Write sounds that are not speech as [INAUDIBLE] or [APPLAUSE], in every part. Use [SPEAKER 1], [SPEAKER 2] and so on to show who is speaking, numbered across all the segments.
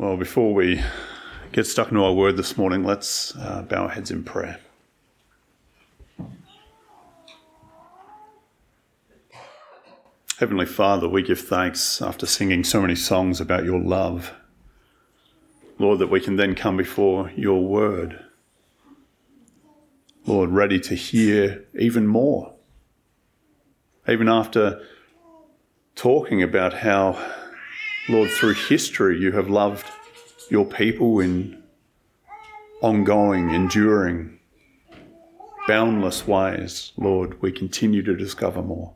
[SPEAKER 1] Well, before we get stuck into our word this morning, let's uh, bow our heads in prayer. Heavenly Father, we give thanks after singing so many songs about your love. Lord, that we can then come before your word. Lord, ready to hear even more. Even after talking about how, Lord, through history you have loved your people in ongoing, enduring, boundless ways. Lord, we continue to discover more.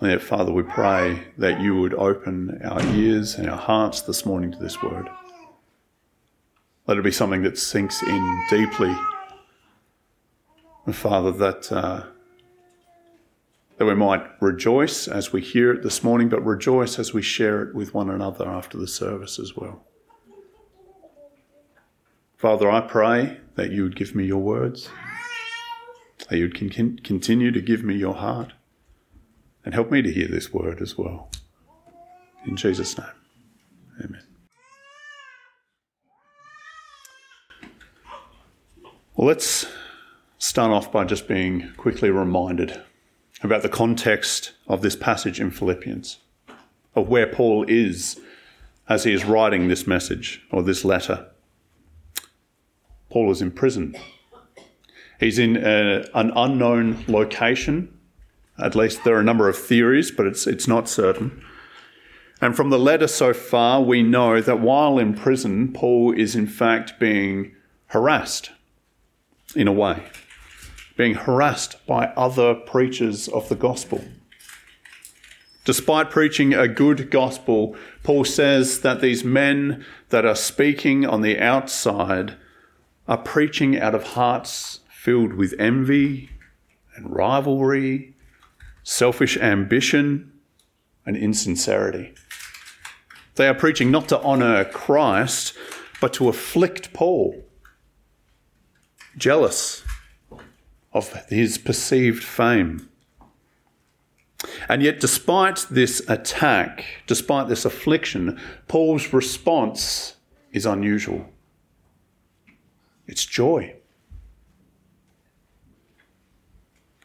[SPEAKER 1] And yet, Father, we pray that you would open our ears and our hearts this morning to this word. Let it be something that sinks in deeply. And Father, that, uh, that we might rejoice as we hear it this morning, but rejoice as we share it with one another after the service as well. Father, I pray that you would give me your words, that you would con- continue to give me your heart and help me to hear this word as well. In Jesus' name, amen. Well, let's start off by just being quickly reminded about the context of this passage in Philippians, of where Paul is as he is writing this message or this letter. Paul is in prison. He's in a, an unknown location at least there are a number of theories, but it's, it's not certain. And from the letter so far, we know that while in prison, Paul is in fact being harassed in a way, being harassed by other preachers of the gospel. Despite preaching a good gospel, Paul says that these men that are speaking on the outside are preaching out of hearts filled with envy and rivalry selfish ambition, and insincerity. They are preaching not to honour Christ, but to afflict Paul, jealous of his perceived fame. And yet, despite this attack, despite this affliction, Paul's response is unusual. It's joy.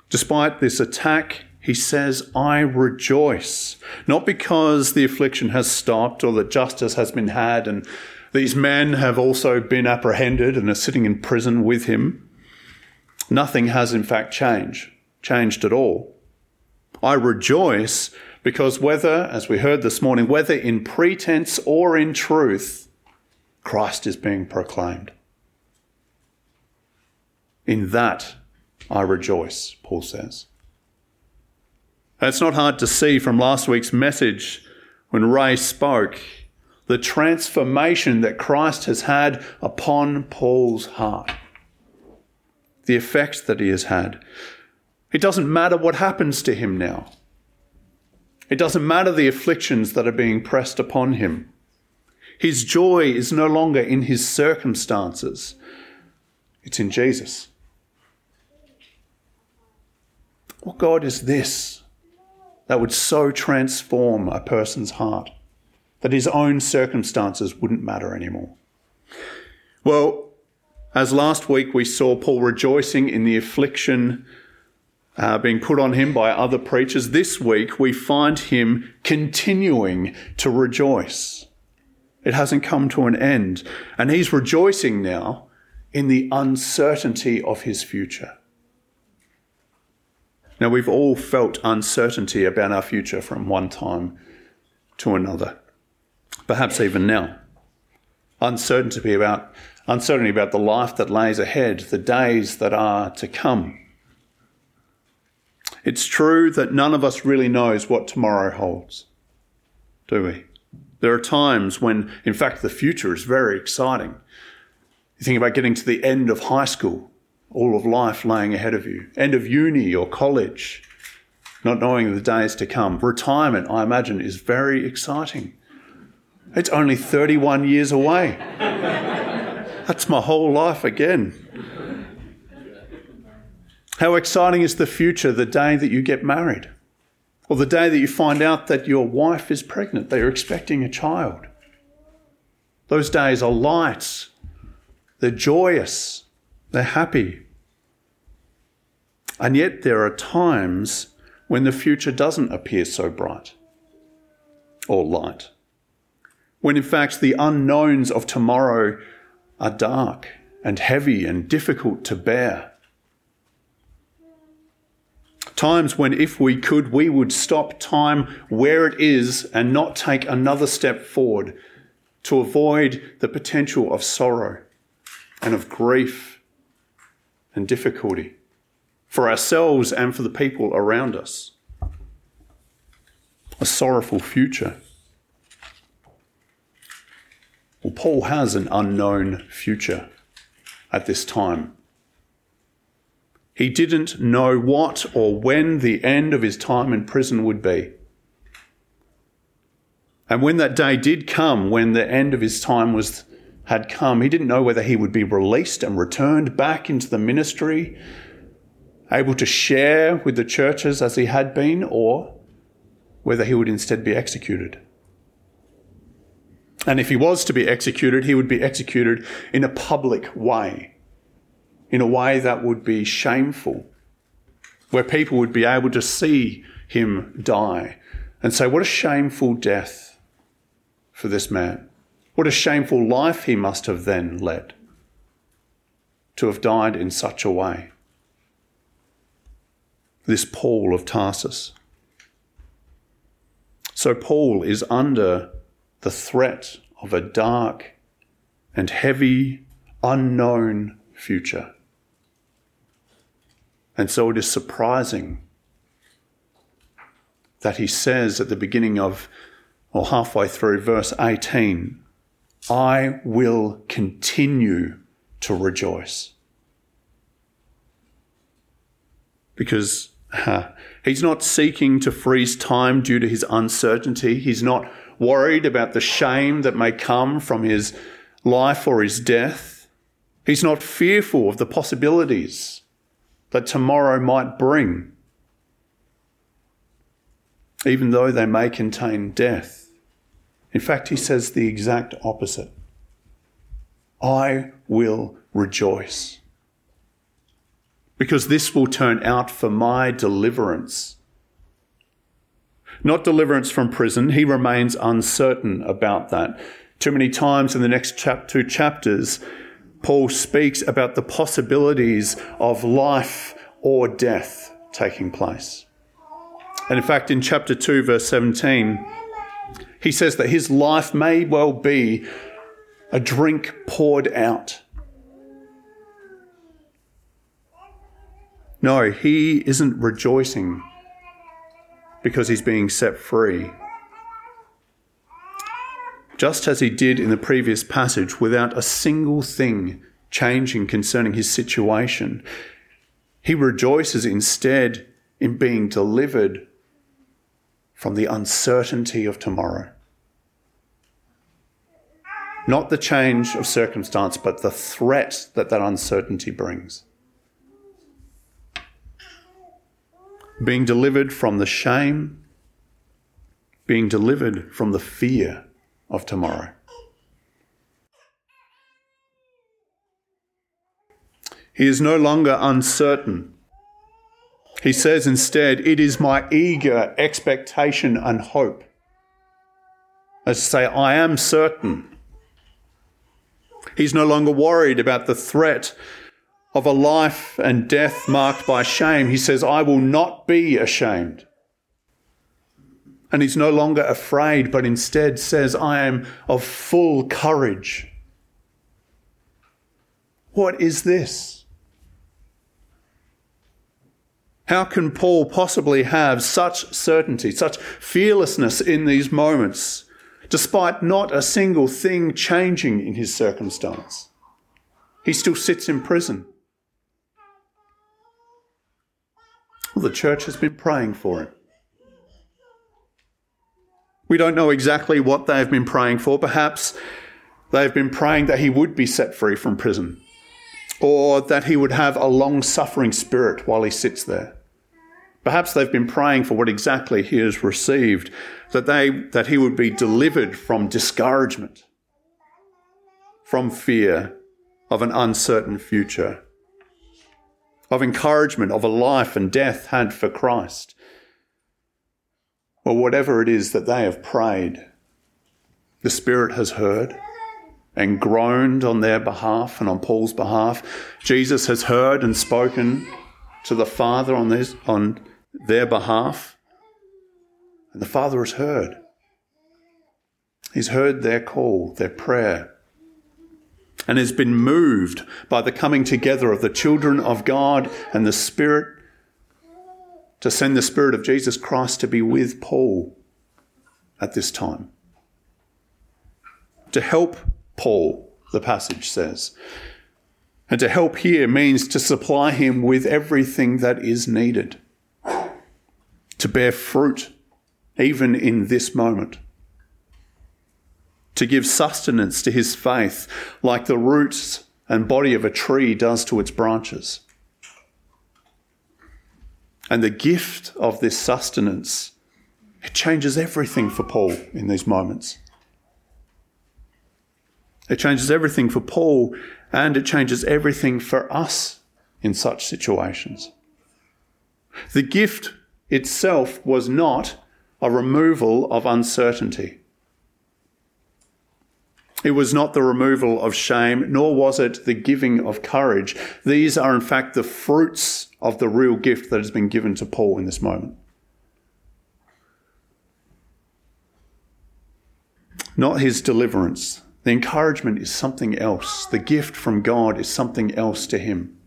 [SPEAKER 1] Despite this attack, he says, I rejoice, not because the affliction has stopped or that justice has been had and these men have also been apprehended and are sitting in prison with him. Nothing has in fact changed, changed at all. I rejoice because whether, as we heard this morning, whether in pretense or in truth, Christ is being proclaimed. In that I rejoice, Paul says. It's not hard to see from last week's message when Ray spoke the transformation that Christ has had upon Paul's heart, the effect that he has had. It doesn't matter what happens to him now. It doesn't matter the afflictions that are being pressed upon him. His joy is no longer in his circumstances, it's in Jesus. What God is this? that would so transform a person's heart that his own circumstances wouldn't matter anymore. Well, as last week we saw Paul rejoicing in the affliction uh, being put on him by other preachers, this week we find him continuing to rejoice. It hasn't come to an end. And he's rejoicing now in the uncertainty of his future. Now, we've all felt uncertainty about our future from one time to another, perhaps even now. Uncertainty about, uncertainty about the life that lays ahead, the days that are to come. It's true that none of us really knows what tomorrow holds, do we? There are times when, in fact, the future is very exciting. You think about getting to the end of high school all of life laying ahead of you, end of uni or college, not knowing the days to come. Retirement, I imagine, is very exciting. It's only 31 years away. That's my whole life again. How exciting is the future, the day that you get married, or the day that you find out that your wife is pregnant, that you're expecting a child. Those days are light, they're joyous, they're happy. And yet there are times when the future doesn't appear so bright or light. When in fact the unknowns of tomorrow are dark and heavy and difficult to bear. Times when, if we could, we would stop time where it is and not take another step forward to avoid the potential of sorrow and of grief and difficulty for ourselves and for the people around us. A sorrowful future. Well, Paul has an unknown future at this time. He didn't know what or when the end of his time in prison would be. And when that day did come, when the end of his time was had come, he didn't know whether he would be released and returned back into the ministry, able to share with the churches as he had been, or whether he would instead be executed. And if he was to be executed, he would be executed in a public way in a way that would be shameful, where people would be able to see him die and say, What a shameful death for this man. What a shameful life he must have then led to have died in such a way. This Paul of Tarsus. So Paul is under the threat of a dark and heavy, unknown future. And so it is surprising that he says at the beginning of, or halfway through verse 18, I will continue to rejoice. Because uh, [LAUGHS] he's not seeking to freeze time due to his uncertainty. He's not worried about the shame that may come from his life or his death. He's not fearful of the possibilities that tomorrow might bring, even though they may contain death. In fact, he says the exact opposite I will rejoice. Because this will turn out for my deliverance. Not deliverance from prison, he remains uncertain about that. Too many times in the next chap- two chapters, Paul speaks about the possibilities of life or death taking place. And in fact, in chapter 2, verse 17, he says that his life may well be a drink poured out. No, he isn't rejoicing because he's being set free just as he did in the previous passage, without a single thing changing concerning his situation. He rejoices instead in being delivered from the uncertainty of tomorrow. Not the change of circumstance, but the threat that that uncertainty brings. Being delivered from the shame, being delivered from the fear of tomorrow. He is no longer uncertain. He says instead, It is my eager expectation and hope. To say, I am certain. He's no longer worried about the threat of a life and death marked by shame. He says, I will not be ashamed. And he's no longer afraid, but instead says, I am of full courage. What is this? How can Paul possibly have such certainty, such fearlessness in these moments, despite not a single thing changing in his circumstance? He still sits in prison. Well, the church has been praying for him. We don't know exactly what they have been praying for. Perhaps they have been praying that he would be set free from prison or that he would have a long suffering spirit while he sits there. Perhaps they've been praying for what exactly he has received, that, they, that he would be delivered from discouragement from fear of an uncertain future, of encouragement of a life and death had for Christ. Well, whatever it is that they have prayed, the Spirit has heard and groaned on their behalf and on Paul's behalf. Jesus has heard and spoken to the Father on, this, on their behalf. And the Father has heard. He's heard their call, their prayer, and has been moved by the coming together of the children of God and the Spirit to send the Spirit of Jesus Christ to be with Paul at this time. To help Paul, the passage says. And to help here means to supply him with everything that is needed to bear fruit, even in this moment. To give sustenance to his faith, like the roots and body of a tree does to its branches. And the gift of this sustenance, it changes everything for Paul in these moments. It changes everything for Paul and it changes everything for us in such situations. The gift itself was not a removal of uncertainty. It was not the removal of shame, nor was it the giving of courage. These are, in fact, the fruits of the real gift that has been given to Paul in this moment. Not his deliverance, the encouragement is something else. The gift from God is something else to him.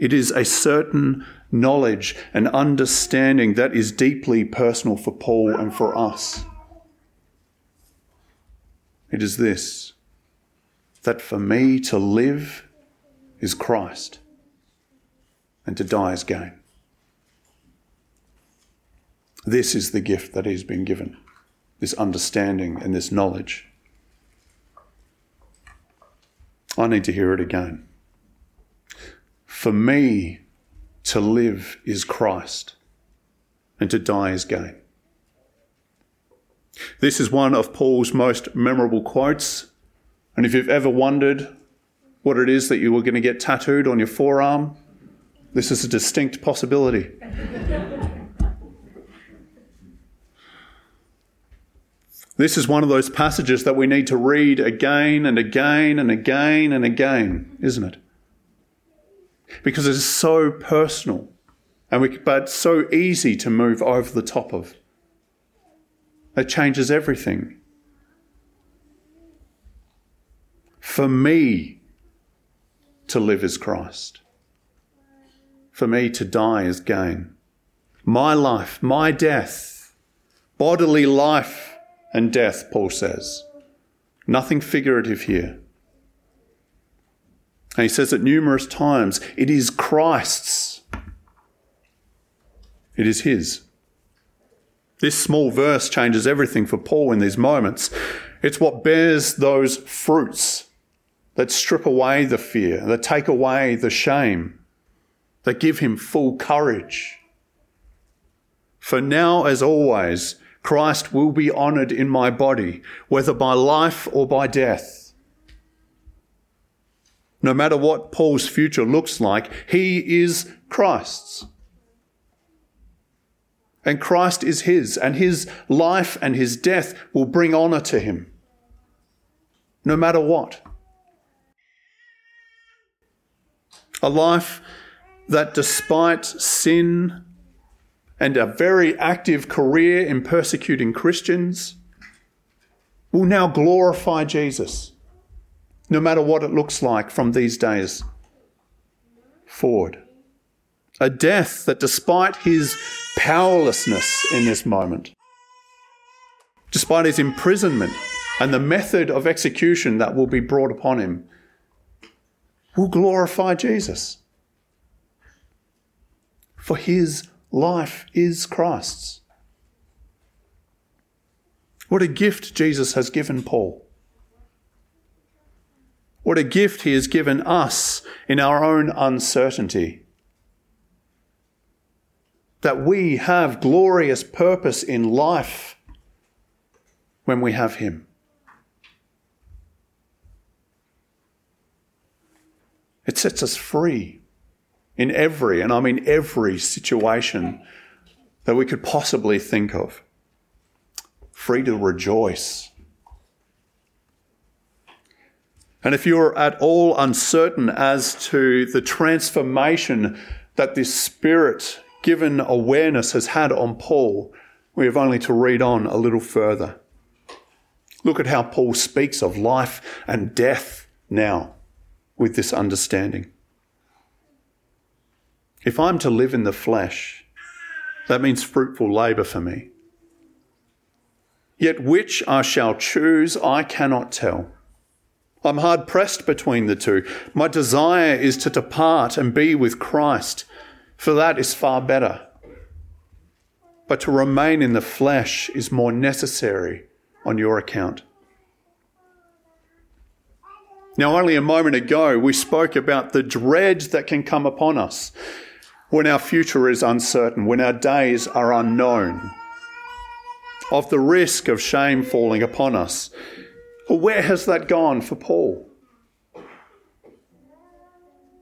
[SPEAKER 1] It is a certain knowledge and understanding that is deeply personal for Paul and for us. It is this that for me to live is Christ and to die is gain. This is the gift that he's been given this understanding and this knowledge. I need to hear it again. For me, to live is Christ, and to die is gain. This is one of Paul's most memorable quotes. And if you've ever wondered what it is that you were going to get tattooed on your forearm, this is a distinct possibility. [LAUGHS] This is one of those passages that we need to read again and again and again and again, isn't it? Because it is so personal, and we, but so easy to move over the top of. It changes everything. For me, to live is Christ. For me, to die is gain. My life, my death, bodily life and death, Paul says. Nothing figurative here. And he says it numerous times it is Christ's, it is his. This small verse changes everything for Paul in these moments. It's what bears those fruits that strip away the fear, that take away the shame, that give him full courage. For now, as always, Christ will be honored in my body, whether by life or by death. No matter what Paul's future looks like, he is Christ's. And Christ is his, and his life and his death will bring honor to him, no matter what. A life that, despite sin and a very active career in persecuting Christians will now glorify Jesus, no matter what it looks like from these days forward. A death that, despite his powerlessness in this moment, despite his imprisonment and the method of execution that will be brought upon him, will glorify Jesus. For his life is Christ's. What a gift Jesus has given Paul. What a gift he has given us in our own uncertainty. That we have glorious purpose in life when we have him. It sets us free in every, and I mean every situation that we could possibly think of. Free to rejoice. And if you're at all uncertain as to the transformation that this spirit given awareness has had on Paul, we have only to read on a little further. Look at how Paul speaks of life and death now with this understanding. If I'm to live in the flesh, that means fruitful labour for me. Yet which I shall choose, I cannot tell. I'm hard pressed between the two. My desire is to depart and be with Christ, for that is far better. But to remain in the flesh is more necessary on your account. Now, only a moment ago, we spoke about the dread that can come upon us when our future is uncertain, when our days are unknown, of the risk of shame falling upon us. Where has that gone for Paul?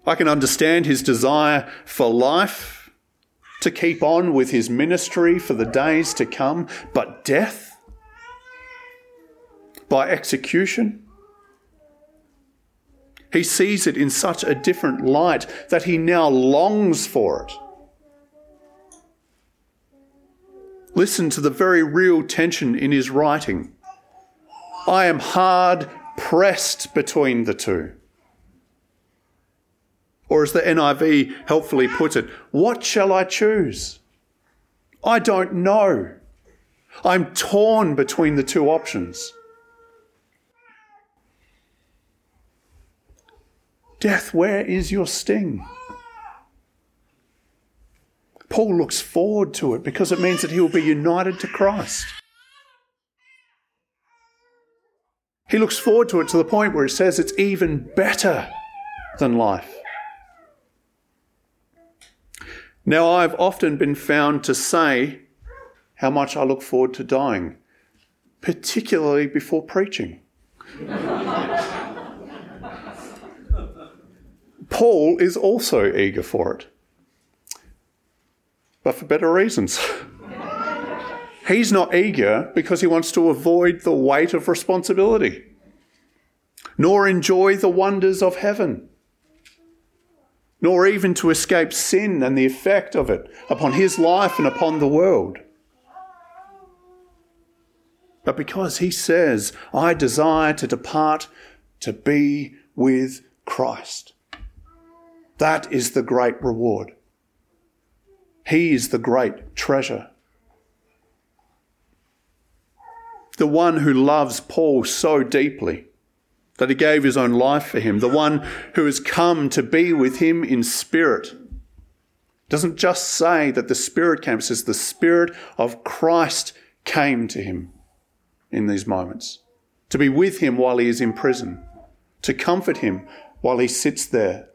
[SPEAKER 1] I can understand his desire for life, to keep on with his ministry for the days to come, but death by execution? He sees it in such a different light that he now longs for it. Listen to the very real tension in his writing. I am hard pressed between the two. Or as the NIV helpfully puts it, what shall I choose? I don't know. I'm torn between the two options. Death, where is your sting? Paul looks forward to it because it means that he will be united to Christ. He looks forward to it to the point where he says it's even better than life. Now, I've often been found to say how much I look forward to dying, particularly before preaching. Paul is also eager for it, but for better reasons. [LAUGHS] He's not eager because he wants to avoid the weight of responsibility, nor enjoy the wonders of heaven, nor even to escape sin and the effect of it upon his life and upon the world. But because he says, I desire to depart to be with Christ. That is the great reward. He is the great treasure. The one who loves Paul so deeply that he gave his own life for him, the one who has come to be with him in spirit, doesn't just say that the Spirit came, it says the Spirit of Christ came to him in these moments, to be with him while he is in prison, to comfort him while he sits there.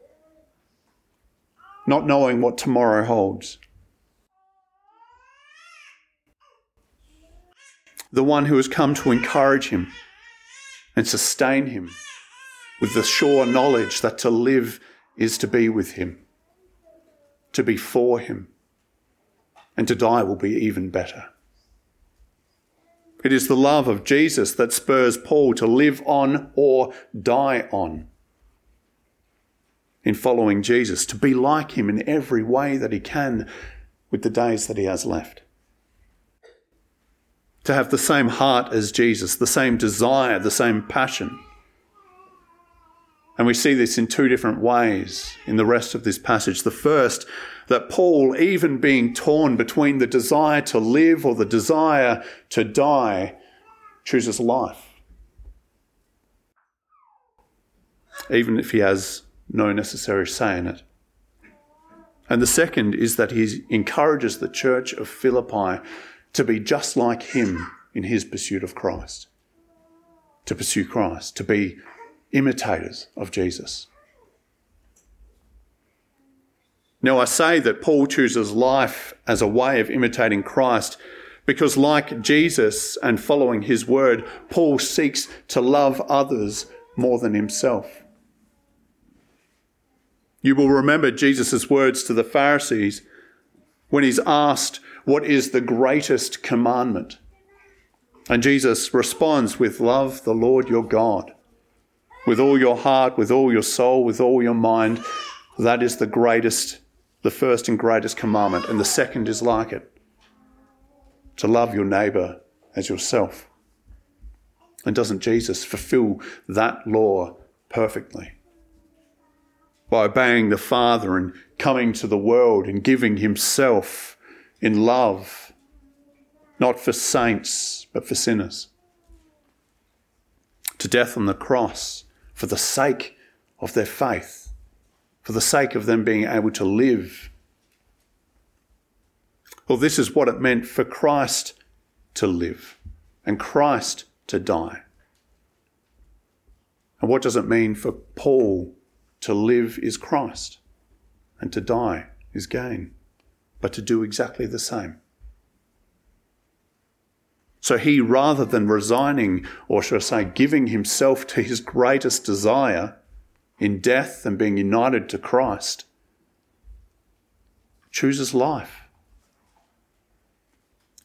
[SPEAKER 1] Not knowing what tomorrow holds. The one who has come to encourage him and sustain him with the sure knowledge that to live is to be with him, to be for him, and to die will be even better. It is the love of Jesus that spurs Paul to live on or die on in following Jesus, to be like him in every way that he can with the days that he has left. To have the same heart as Jesus, the same desire, the same passion. And we see this in two different ways in the rest of this passage. The first, that Paul, even being torn between the desire to live or the desire to die, chooses life. Even if he has no necessary say in it. And the second is that he encourages the church of Philippi to be just like him in his pursuit of Christ, to pursue Christ, to be imitators of Jesus. Now, I say that Paul chooses life as a way of imitating Christ because, like Jesus and following his word, Paul seeks to love others more than himself. You will remember Jesus' words to the Pharisees when he's asked, What is the greatest commandment? And Jesus responds with, Love the Lord your God with all your heart, with all your soul, with all your mind. That is the greatest, the first and greatest commandment. And the second is like it to love your neighbor as yourself. And doesn't Jesus fulfill that law perfectly? By obeying the Father and coming to the world and giving himself in love, not for saints, but for sinners. To death on the cross for the sake of their faith, for the sake of them being able to live. Well, this is what it meant for Christ to live and Christ to die. And what does it mean for Paul to live is Christ and to die is gain, but to do exactly the same? So he, rather than resigning, or should I say, giving himself to his greatest desire in death and being united to Christ, chooses life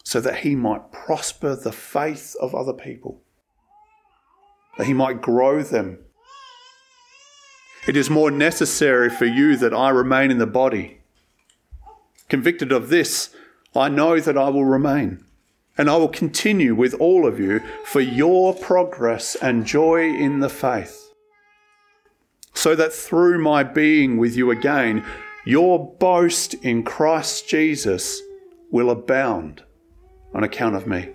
[SPEAKER 1] so that he might prosper the faith of other people, that he might grow them. It is more necessary for you that I remain in the body. Convicted of this, I know that I will remain and I will continue with all of you for your progress and joy in the faith, so that through my being with you again, your boast in Christ Jesus will abound on account of me.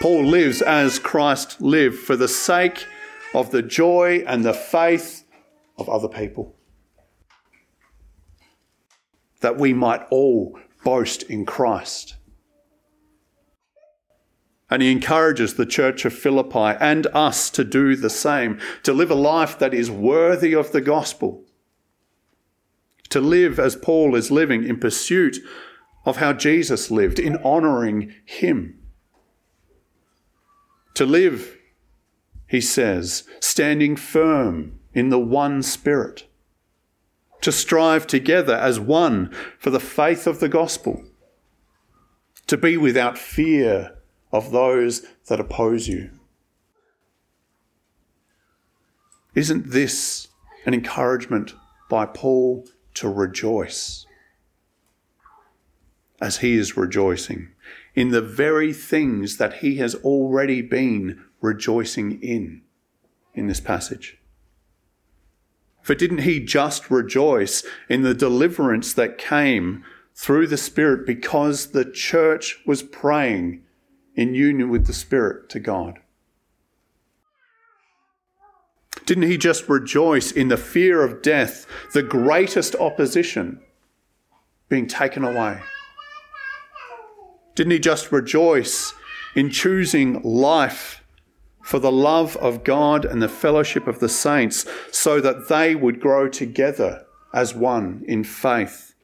[SPEAKER 1] Paul lives as Christ lived for the sake of the joy and the faith of other people. That we might all boast in Christ. And he encourages the church of Philippi and us to do the same, to live a life that is worthy of the gospel, to live as Paul is living in pursuit of how Jesus lived, in honouring him. To live, he says, standing firm in the one Spirit to strive together as one for the faith of the gospel, to be without fear of those that oppose you. Isn't this an encouragement by Paul to rejoice as he is rejoicing in the very things that he has already been rejoicing in in this passage? For didn't he just rejoice in the deliverance that came through the Spirit because the church was praying in union with the Spirit to God? Didn't he just rejoice in the fear of death, the greatest opposition being taken away? Didn't he just rejoice in choosing life for the love of God and the fellowship of the saints, so that they would grow together as one in faith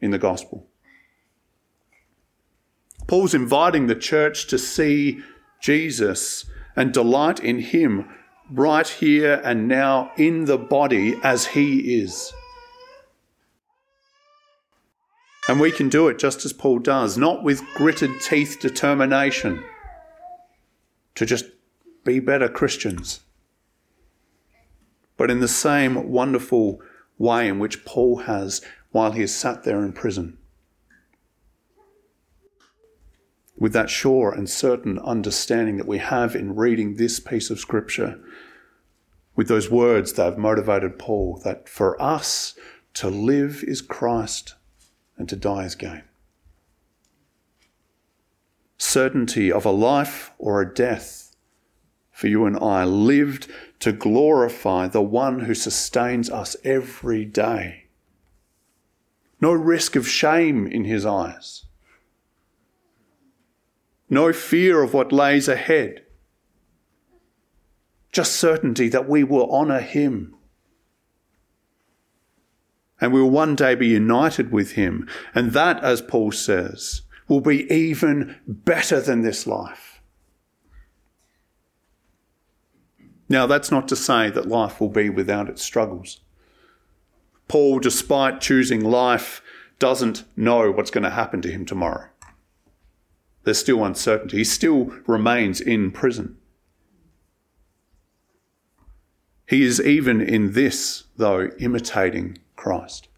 [SPEAKER 1] in the gospel. Paul's inviting the church to see Jesus and delight in him right here and now in the body as he is. And we can do it just as Paul does, not with gritted teeth determination to just be better Christians. But in the same wonderful way in which Paul has while he has sat there in prison. With that sure and certain understanding that we have in reading this piece of scripture, with those words that have motivated Paul, that for us to live is Christ and to die is gain certainty of a life or a death for you and I, lived to glorify the one who sustains us every day. No risk of shame in his eyes. No fear of what lays ahead. Just certainty that we will honour him. And we will one day be united with him. And that, as Paul says, will be even better than this life. Now, that's not to say that life will be without its struggles. Paul, despite choosing life, doesn't know what's going to happen to him tomorrow. There's still uncertainty. He still remains in prison. He is even in this, though, imitating Christ,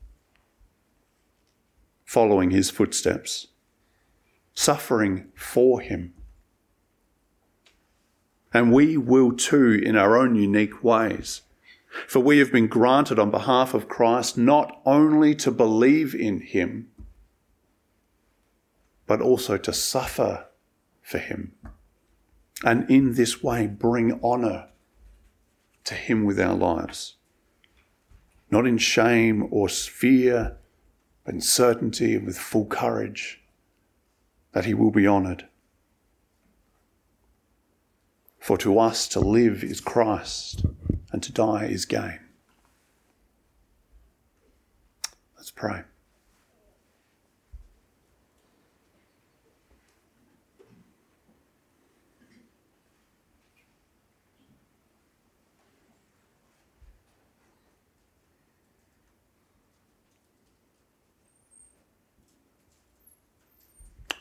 [SPEAKER 1] following his footsteps, suffering for him. And we will too in our own unique ways. For we have been granted on behalf of Christ not only to believe in him, but also to suffer for him. And in this way, bring honour to him with our lives. Not in shame or fear, but in certainty and with full courage that he will be honoured. For to us to live is Christ, and to die is gain. Let's pray.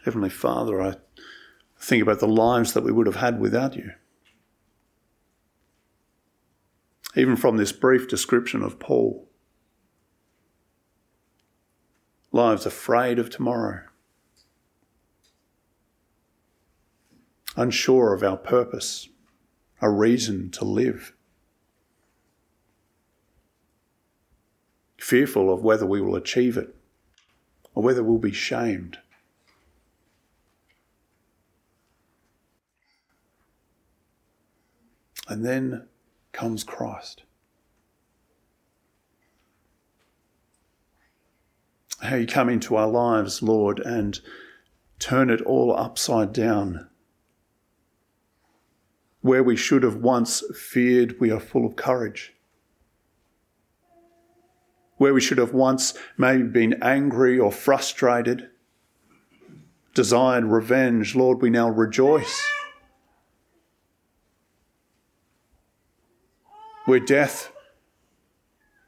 [SPEAKER 1] Heavenly Father, I think about the lives that we would have had without you. Even from this brief description of Paul, lives afraid of tomorrow, unsure of our purpose, a reason to live, fearful of whether we will achieve it or whether we'll be shamed. And then comes Christ. How you come into our lives, Lord, and turn it all upside down. Where we should have once feared, we are full of courage. Where we should have once maybe been angry or frustrated, desired revenge, Lord, we now rejoice. Where death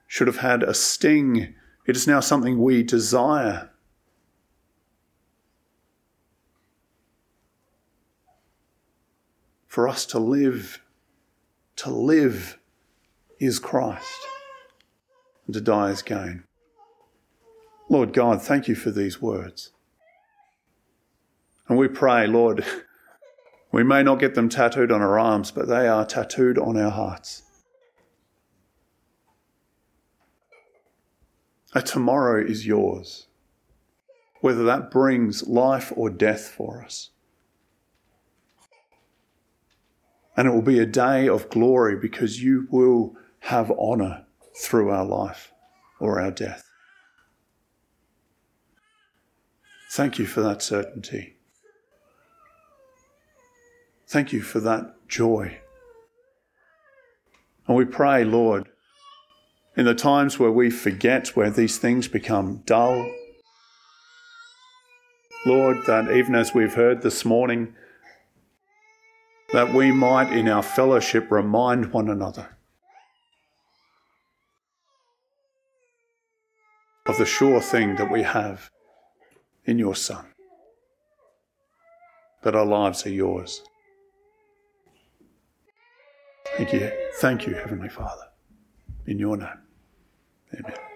[SPEAKER 1] should have had a sting, it is now something we desire. For us to live, to live is Christ, and to die is gain. Lord God, thank you for these words. And we pray, Lord, [LAUGHS] we may not get them tattooed on our arms, but they are tattooed on our hearts. A tomorrow is yours, whether that brings life or death for us. And it will be a day of glory because you will have honour through our life or our death. Thank you for that certainty. Thank you for that joy. And we pray, Lord, in the times where we forget, where these things become dull. Lord, that even as we've heard this morning, that we might in our fellowship remind one another of the sure thing that we have in your Son, that our lives are yours. Thank you. Thank you, Heavenly Father. In your name. Amen.